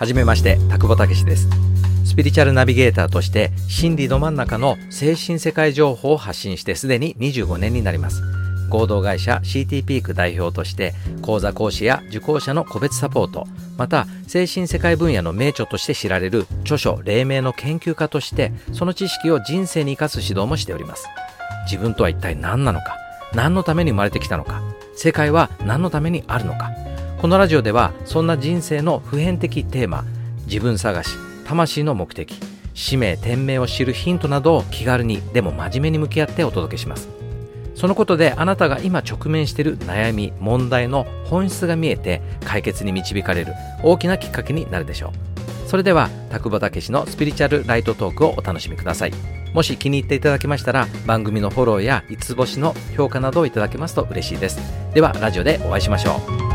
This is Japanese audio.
はじめまして、田久保武です。スピリチュアルナビゲーターとして真理ど真ん中の精神世界情報を発信してすでに25年になります。合同会社 CT ピーク代表として講座講師や受講者の個別サポートまた精神世界分野の名著として知られる著書黎明の研究家としてその知識を人生に生かす指導もしております自分とは一体何なのか何のために生まれてきたのか世界は何のためにあるのかこのラジオではそんな人生の普遍的テーマ自分探し魂の目的使命天命を知るヒントなどを気軽にでも真面目に向き合ってお届けします。そのことであなたが今直面している悩み問題の本質が見えて解決に導かれる大きなきっかけになるでしょう。それでは田久保武のスピリチュアルライトトークをお楽しみください。もし気に入っていただけましたら番組のフォローや5つ星の評価などをいただけますと嬉しいです。ではラジオでお会いしましょう。